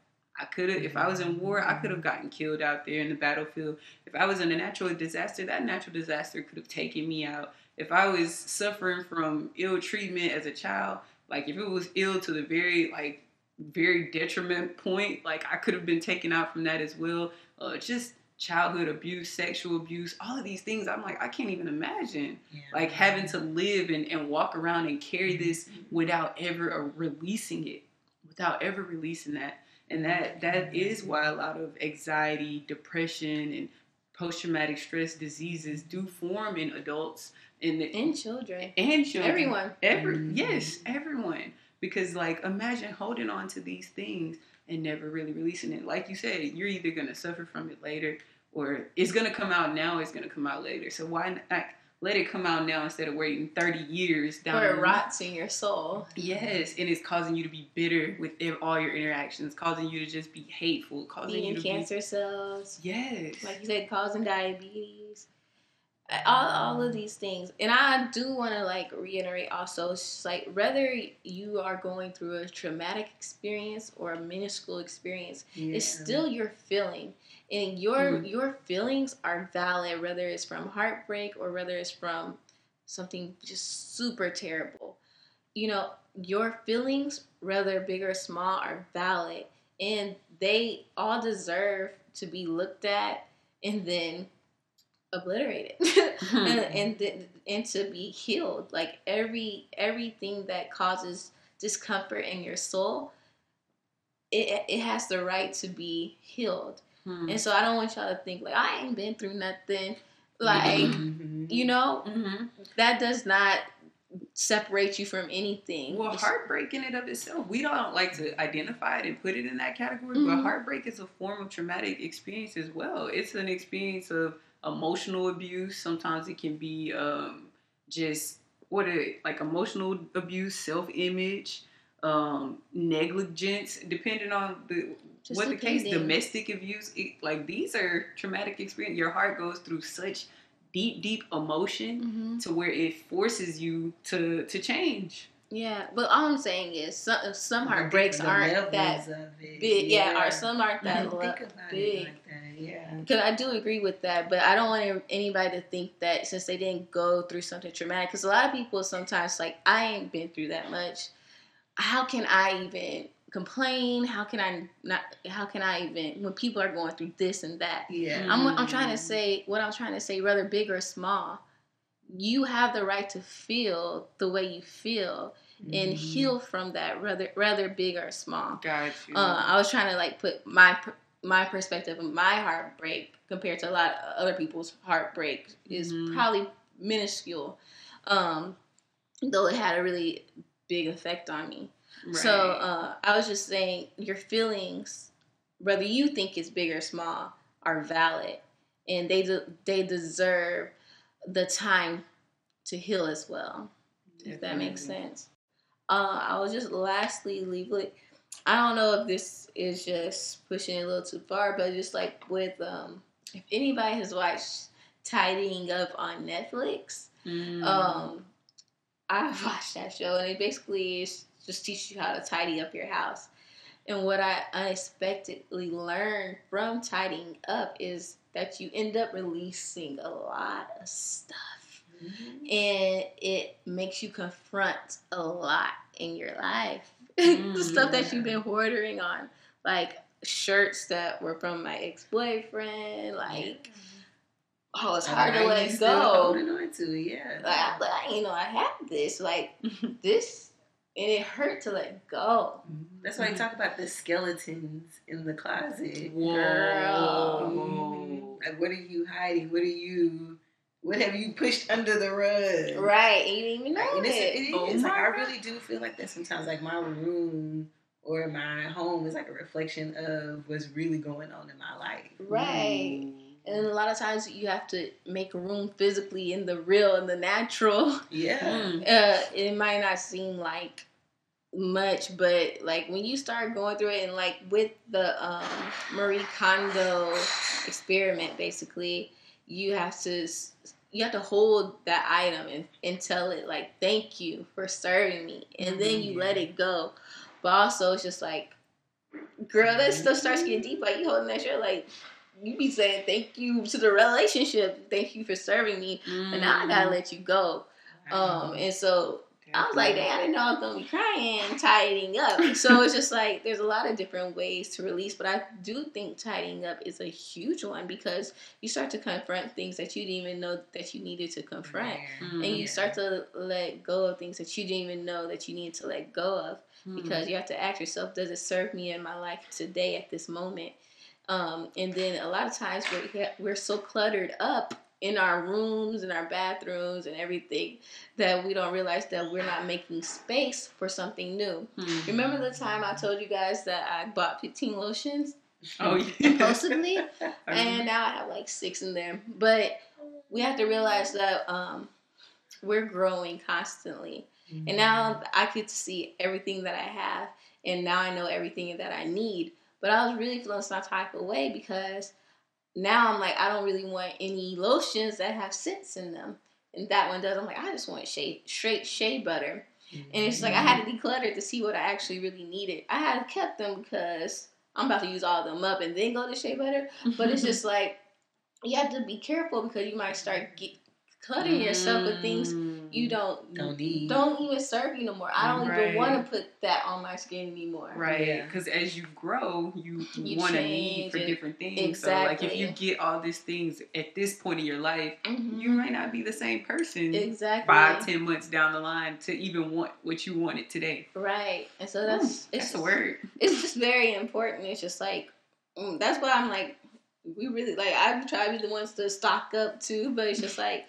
I could have, if I was in war, I could have gotten killed out there in the battlefield. If I was in a natural disaster, that natural disaster could have taken me out. If I was suffering from ill treatment as a child, like if it was ill to the very like very detriment point. Like I could have been taken out from that as well. Uh, just childhood abuse, sexual abuse, all of these things. I'm like, I can't even imagine Yeah. like having to live and, and walk around and carry this without ever uh, releasing it, without ever releasing that. And that that is why a lot of anxiety, depression, and post traumatic stress diseases do form in adults and the, And children. and children. Everyone. Every Mhm. yes, everyone. Because like imagine holding on to these things and never really releasing it. Like you said, you're either gonna suffer from it later or it's gonna come out now, it's gonna come out later. So why not let it come out now instead of waiting 30 years down Or it rots in your soul. Yes, and it's causing you to be bitter with all your interactions, causing you to just be hateful, causing you to cancer cells. yes, like you said, causing diabetes, all, all of these things. And I do want to like reiterate also, like whether you are going through a traumatic experience or a minuscule experience, it's still your feeling, and your Mhm. your feelings are valid, whether it's from heartbreak or whether it's from something just super terrible. You know, your feelings, whether big or small, are valid, and they all deserve to be looked at and then obliterated and and, th- and to be healed like every everything that causes discomfort in your soul it, it has the right to be healed Hmm. and so i don't want y'all to think like i ain't been through nothing like Mhm. you know Mhm. that does not separate you from anything Well, heartbreak in and of itself, we don't like to identify it and put it in that category, but Mhm. heartbreak is a form of traumatic experience as well. It's an experience of emotional abuse. Sometimes it can be um, just what it like emotional abuse, self image, um, negligence, depending on the Just what the case, depending. domestic abuse. It, like these are traumatic experience. Your heart goes through such deep, deep emotion Mhm. to where it forces you to to change. yeah but all i'm saying is some, some heartbreaks the aren't that big yeah, or some aren't that Think lo- about big it like that. Yeah. Because I do agree with that, but I don't want anybody to think that since they didn't go through something traumatic. Because a lot of people sometimes like, I ain't been through that much. How can I even complain? How can I not? How can I even when people are going through this and that? Yeah. I'm I'm trying Mm-hmm. to say what I'm trying to say, whether big or small. You have the right to feel the way you feel and Mhm. heal from that, rather rather big or small Got you. uh, I was trying to like put my my perspective of my heartbreak compared to a lot of other people's heartbreak is Mhm. probably minuscule, um, though it had a really big effect on me. So uh, I was just saying your feelings, whether you think it's big or small, are valid, and they de- they deserve the time to heal as well if that makes sense. Uh, I was just lastly leave it. I don't know if this is just pushing it a little too far, but just like with um, if anybody has watched Tidying Up on Netflix, Mm. um, I watched that show and it basically is just teach you how to tidy up your house. And what I unexpectedly learned from tidying up is that you end up releasing a lot of stuff Mhm. and it makes you confront a lot in your life. the stuff that you've been hoarding on, like shirts that were from my ex boyfriend, like oh, it's hard to let you go. To yeah. Like, I, like, didn't know I have this, like this, and it hurt to let go. That's why you talk about the skeletons in the closet. Whoa. Mhm. Like, what are you hiding? What are you? What have you pushed under the rug? Right, you didn't even know And it's, it. it is. Oh like, my I really do feel like that sometimes. Like my room or my home is like a reflection of what's really going on in my life. Right. And a lot of times you have to make room physically in the real and the natural. Yeah. Mm. uh, it might not seem like much, but like when you start going through it, and like with the um, Marie Kondo experiment, basically, you have to you have to hold that item and, and tell it like thank you for serving me, and then you let it go. But also, it's just like, girl, that stuff starts getting deep. Like you holding that shirt, like you be saying thank you to the relationship, thank you for serving me, but now I gotta let you go. Um, and so I was like, dang, I didn't know I was gonna be crying, tidying up. So it's just like there's a lot of different ways to release, but I do think tidying up is a huge one because you start to confront things that you didn't even know that you needed to confront, Mm. and you start to let go of things that you didn't even know that you needed to let go of Mm. because you have to ask yourself, does it serve me in my life today at this moment? Um, and then a lot of times we're we're so cluttered up in our rooms and our bathrooms and everything that we don't realize that we're not making space for something new. Mm. Remember the time I told you guys that I bought 15 lotions Oh yeah. impulsively, and now I have like six in there. But we have to realize that um, we're growing constantly. And now I get to see everything that I have, and now I know everything that I need. But I was really feeling some type of way because now I'm like, I don't really want any lotions that have scents in them. And that one does. I'm like, I just want shea, straight shea butter. And it's like I had to mm-hmm. declutter to see what I actually really needed. I had kept them because I'm about to use all of them up and then go to shea butter. But it's just like you have to be careful because you might start get, cluttering yourself with things you don't Don't need. don't even serve you no more. I don't Right. even want to put that on my skin anymore. Right, Yeah. because as you grow, you, You want to need for it. different things. Exactly. So, like, if you get all these things at this point in your life, Mhm. you might not be the same person exactly five, ten months down the line to even want what you wanted today. right. And so Ooh, that's it's that's just, the word. It's just very important. It's just like mm, that's why I'm like we really like I try to be the ones to stock up too, but it's just like.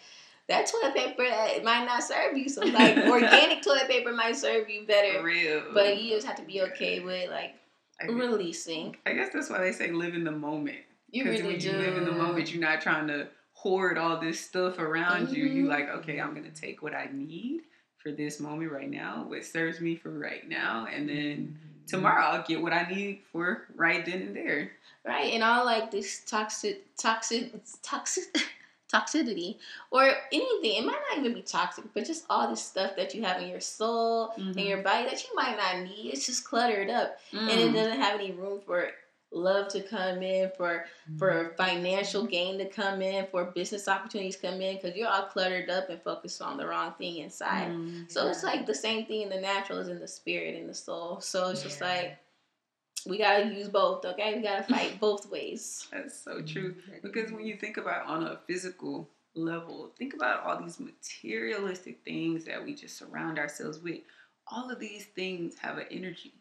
That toilet paper that might not serve you. So like organic toilet paper might serve you For better, real. but you just have to be okay with like I, guess- releasing. I guess that's why they say live in the moment. You really when do. you live in the moment, you're not trying to hoard all this stuff around you. You Mhm. like, okay, I'm gonna take what I need for this moment right now, what serves me for right now, and then tomorrow I'll get what I need for right then and there. right and all like this toxic toxic toxic toxicity or anything it might not even be toxic but just all this stuff that you have in your soul and Mhm. your body that you might not need it's just cluttered up and it Mm. doesn't have any room for love to come in for for financial gain to come in for business opportunities to come in because you're all cluttered up and focused on the wrong thing inside Mm. so it's like the same thing in the natural as in the spirit and the soul so it's just like we gotta use both okay we gotta fight both ways That's so true. Because when you think about on a physical level, think about all these materialistic things that we just surround ourselves with. All of these things have an energy.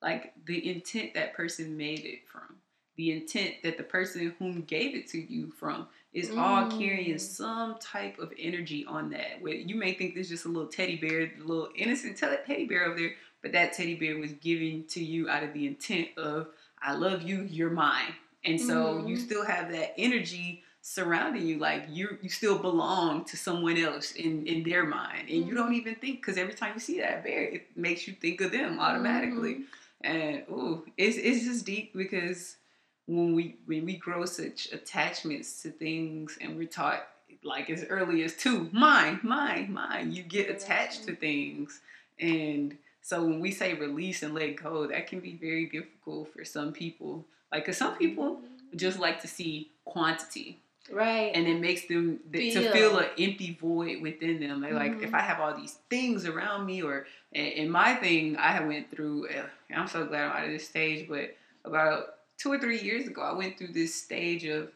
Like the intent that person made it from, the intent that the person whom gave it to you from is all Mm. carrying some type of energy on that. Where you may think there's just a little teddy bear, a little innocent teddy bear over there, but that teddy bear was given to you out of the intent of I love you, you're mine. And so you Mhm. still have that energy surrounding you, like you you still belong to someone else in in their mind, and you don't even think because every time you see that bear, it makes you think of them automatically. And ooh, it's it's just deep because when we when we grow such attachments to things, and we're taught like as early as two, mine, mine, mine, you get attached to things, and so when we say release and let go, that can be very difficult for some people. Like, cause some people just like to see quantity, right and it makes them th- to Feel. an empty void within them. They're like, Mhm. if I have all these things around me, or and my thing, I have went through. uh, I'm so glad I'm out of this stage, but about two or three years ago, I went through this stage of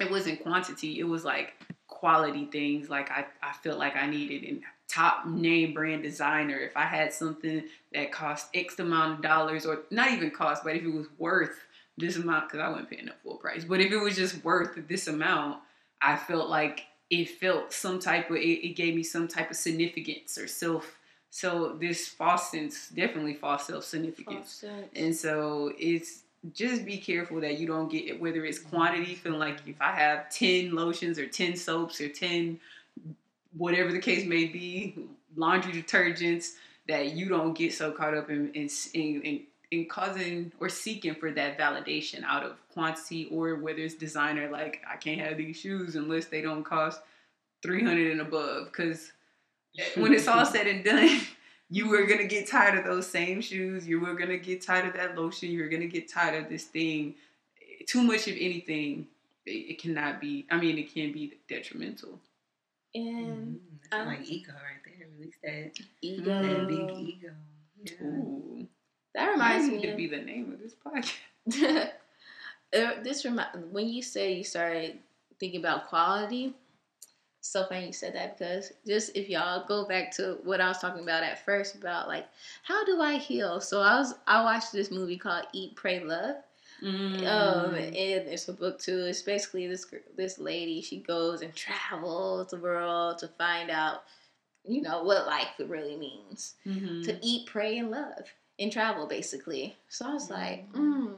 it wasn't quantity, it was like quality things. Like I, I felt like I needed and top name brand designer. If I had something that cost X amount of dollars, or not even cost, but if it was worth this amount, because I wasn't paying up full price, but if it was just worth this amount, I felt like it felt some type of, it, it gave me some type of significance or self. So this false sense, definitely false self significance. And so it's just be careful that you don't get it, whether it's mm-hmm. quantity, feeling like if I have 10 lotions or 10 soaps or 10 whatever the case may be, laundry detergents, that you don't get so caught up in in, in, in in causing or seeking for that validation out of quantity or whether it's designer like I can't have these shoes unless they don't cost 300 and above because when it's all said and done, you were gonna get tired of those same shoes. You were gonna get tired of that lotion. You were gonna get tired of this thing. Too much of anything, it, it cannot be. I mean, it can be detrimental. and That's um, like ego right there. release that. Ego. That big ego. Yeah. Ooh. That reminds That need me. to be the name of this podcast. Uh, this remind when you say you started thinking about quality. So funny you said that because just if y'all go back to what I was talking about at first about like how do I heal? So I was I watched this movie called Eat Pray Love. Mm. Um, and it's a book too. It's basically this this lady. She goes and travels the world to find out, you know, what life really means Mhm. to eat, pray, and love and travel, basically. So I was like, Mm. mm,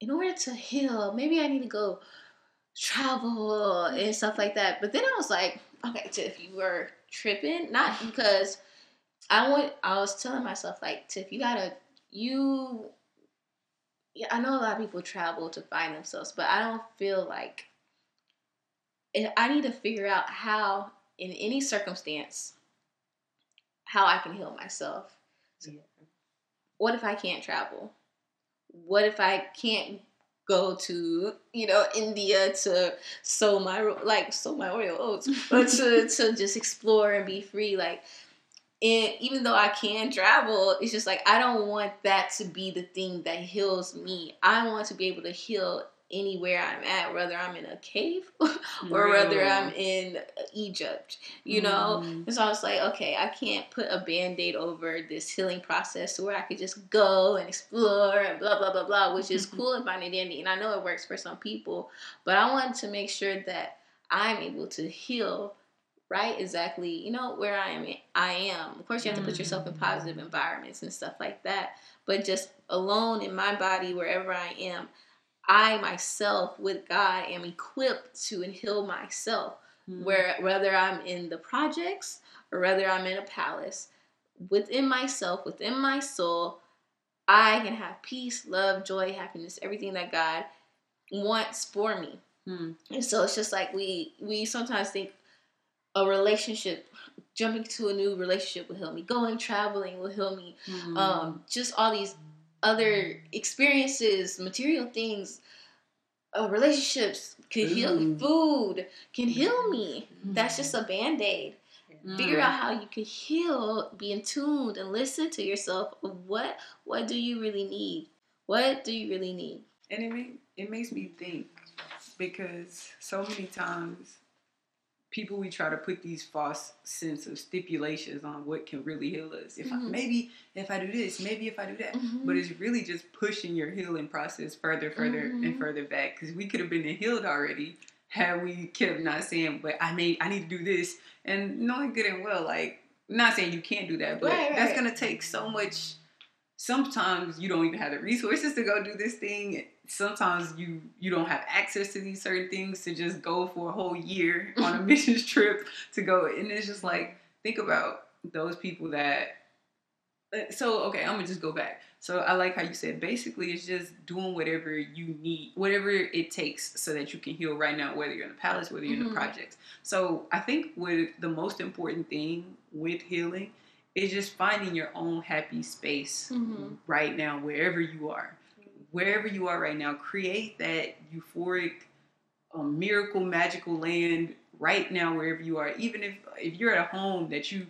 in order to heal, maybe I need to go travel and stuff like that. But then I was like, okay, Tiff, you were tripping, not mm-hmm. because I want. I was telling myself like, Tiff, you gotta you. Yeah, I know a lot of people travel to find themselves, but I don't feel like I need to figure out how, in any circumstance, how I can heal myself Yeah. what if I can't travel? What if I can't go to you know India to sow my like sow my oil oats, but to to just explore and be free? Like, and even though I can travel, it's just like I don't want that to be the thing that heals me. I want to be able to heal anywhere I'm at, whether I'm in a cave or whether I'm in Egypt, you know. Mm-hmm. And so I was like, okay, I can't put a band aid over this healing process to where I could just go and explore and blah, blah, blah, blah, which is cool and fine and dandy. And I know it works for some people, but I wanted to make sure that I'm able to heal right exactly, you know, where I am. I am. Of course, you have to put yourself in mm-hmm. positive environments and stuff like that, but just alone in my body, wherever I am, I myself with God am equipped to heal myself Mhm. where whether I'm in the projects or whether I'm in a palace, within myself, within my soul, I can have peace, love, joy, happiness, everything that God wants for me. Mhm. And so it's just like we we sometimes think a relationship, jumping to a new relationship will heal me, going traveling will heal me, Mhm. um, just all these other experiences, material things, uh, relationships could heal me. Food. Can heal me. That's Mm-hmm. just a band aid. Mm. Figure out how you can heal, be in tune, and listen to yourself. What what do you really need? What do you really need? And it make, it makes me think because so many times people we try to put these false sense of stipulations on what can really heal us. If I, Mhm. maybe if I do this, maybe if I do that, Mhm. but it's really just pushing your healing process further, further, Mhm. and further back because we could have been healed already had we kept not saying, "But I may I need to do this," and knowing good and well, like not saying you can't do that, but Right, that's gonna take so much sometimes you don't even have the resources to go do this thing sometimes you you don't have access to these certain things to just go for a whole year on a missions trip to go and it's just like think about those people that so okay i'm gonna just go back so i like how you said basically it's just doing whatever you need whatever it takes so that you can heal right now whether you're in the palace whether you're in Mhm. the projects so i think what the most important thing with healing is just finding your own happy space Mhm. right now, wherever you are. Wherever you are right now, create that euphoric, um, miracle, magical land right now, wherever you are. Even if if you're at a home that you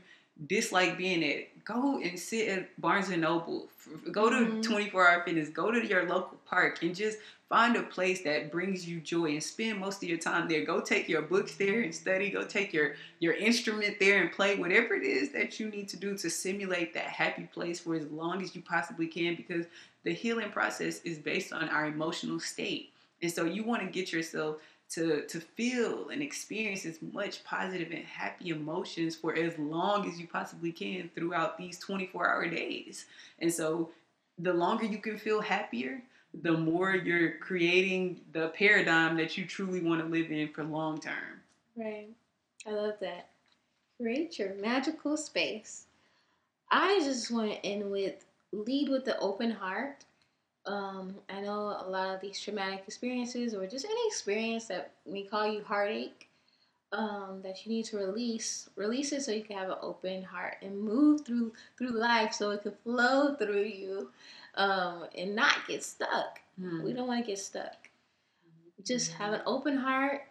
dislike being at, go and sit at Barnes and Noble. Go to Mhm. 24 Hour Fitness. Go to your local park and just find a place that brings you joy and spend most of your time there. Go take your books there and study. Go take your your instrument there and play whatever it is that you need to do to simulate that happy place for as long as you possibly can because the healing process is based on our emotional state. And so you want to get yourself to to feel and experience as much positive and happy emotions for as long as you possibly can throughout these 24-hour days. And so the longer you can feel happier, the more you're creating the paradigm that you truly want to live in for long term. Right. I love that. Create your magical space. I just want to end with lead with the open heart. Um, I know a lot of these traumatic experiences, or just any experience that may call you heartache, um, that you need to release. Release it so you can have an open heart and move through through life, so it can flow through you, um, and not get stuck. Hmm. We don't want to get stuck. Just have an open heart,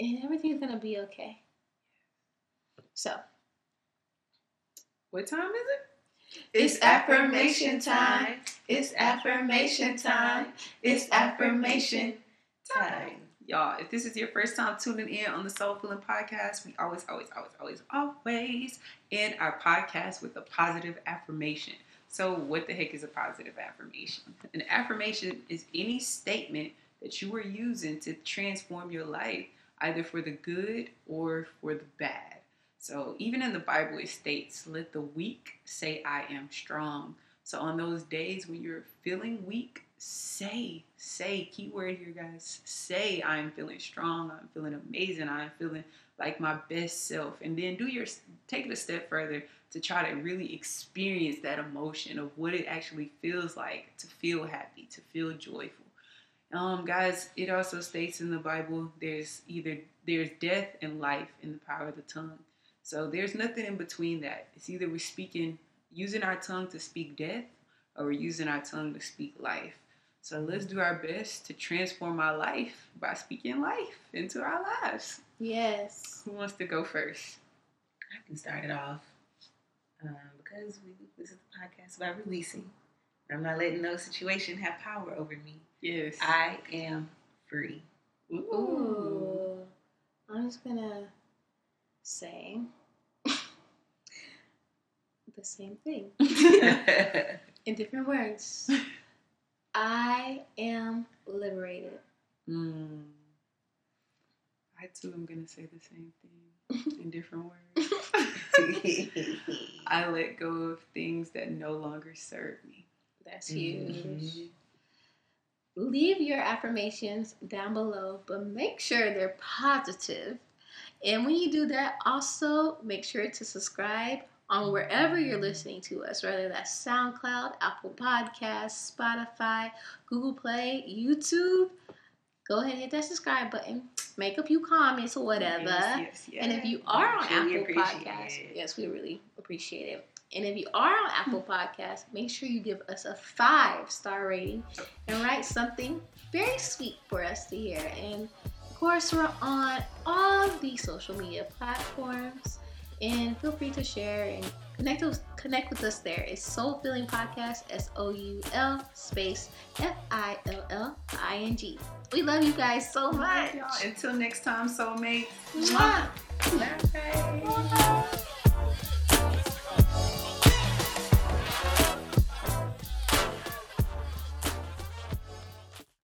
and everything's gonna be okay. So, What time is it? It's affirmation time. It's affirmation time. It's affirmation Time. Y'all, if this is your first time tuning in on the Soul Filling Podcast, we always, always, always, always, always end our podcast with a positive affirmation. So, what the heck is a positive affirmation? An affirmation is any statement that you are using to transform your life, either for the good or for the bad. So, even in the Bible, it states, Let the weak say, I am strong. So, on those days when you're feeling weak, say, say, keyword here, guys, say, I'm feeling strong, I'm feeling amazing, I'm feeling like my best self. And then do your, take it a step further to try to really experience that emotion of what it actually feels like to feel happy, to feel joyful. Um, guys, it also states in the Bible there's either there's death and life in the power of the tongue. So there's nothing in between that. It's either we're speaking, using our tongue to speak death, or we're using our tongue to speak life. So let's do our best to transform our life by speaking life into our lives. Yes. Who wants to go first? I can start it off um, because we, this is a podcast about releasing. I'm not letting no situation have power over me. Yes. I am free. Ooh. I'm just gonna say the same thing in different words. I am liberated. Mm. I too am gonna say the same thing in different words. I let go of things that no longer serve me. That's huge. Mhm. Leave your affirmations down below, but make sure they're positive. And when you do that, also make sure to subscribe on wherever you're listening to us, whether that's SoundCloud, Apple Podcasts, Spotify, Google Play, YouTube. Go ahead and hit that subscribe button. Make a few comments or whatever. Yes, yes, yes. And if you are on Really Apple Podcasts, it. yes, we really appreciate it. And if you are on Apple Podcasts, make sure you give us a five star rating and write something very sweet for us to hear. And course, we're on all the social media platforms. And feel free to share and connect with, connect with us there. It's Soul Filling Podcast, S O U L space F I L L I N G. We love you guys so much. Until next time, soulmates. Mwah. Bye.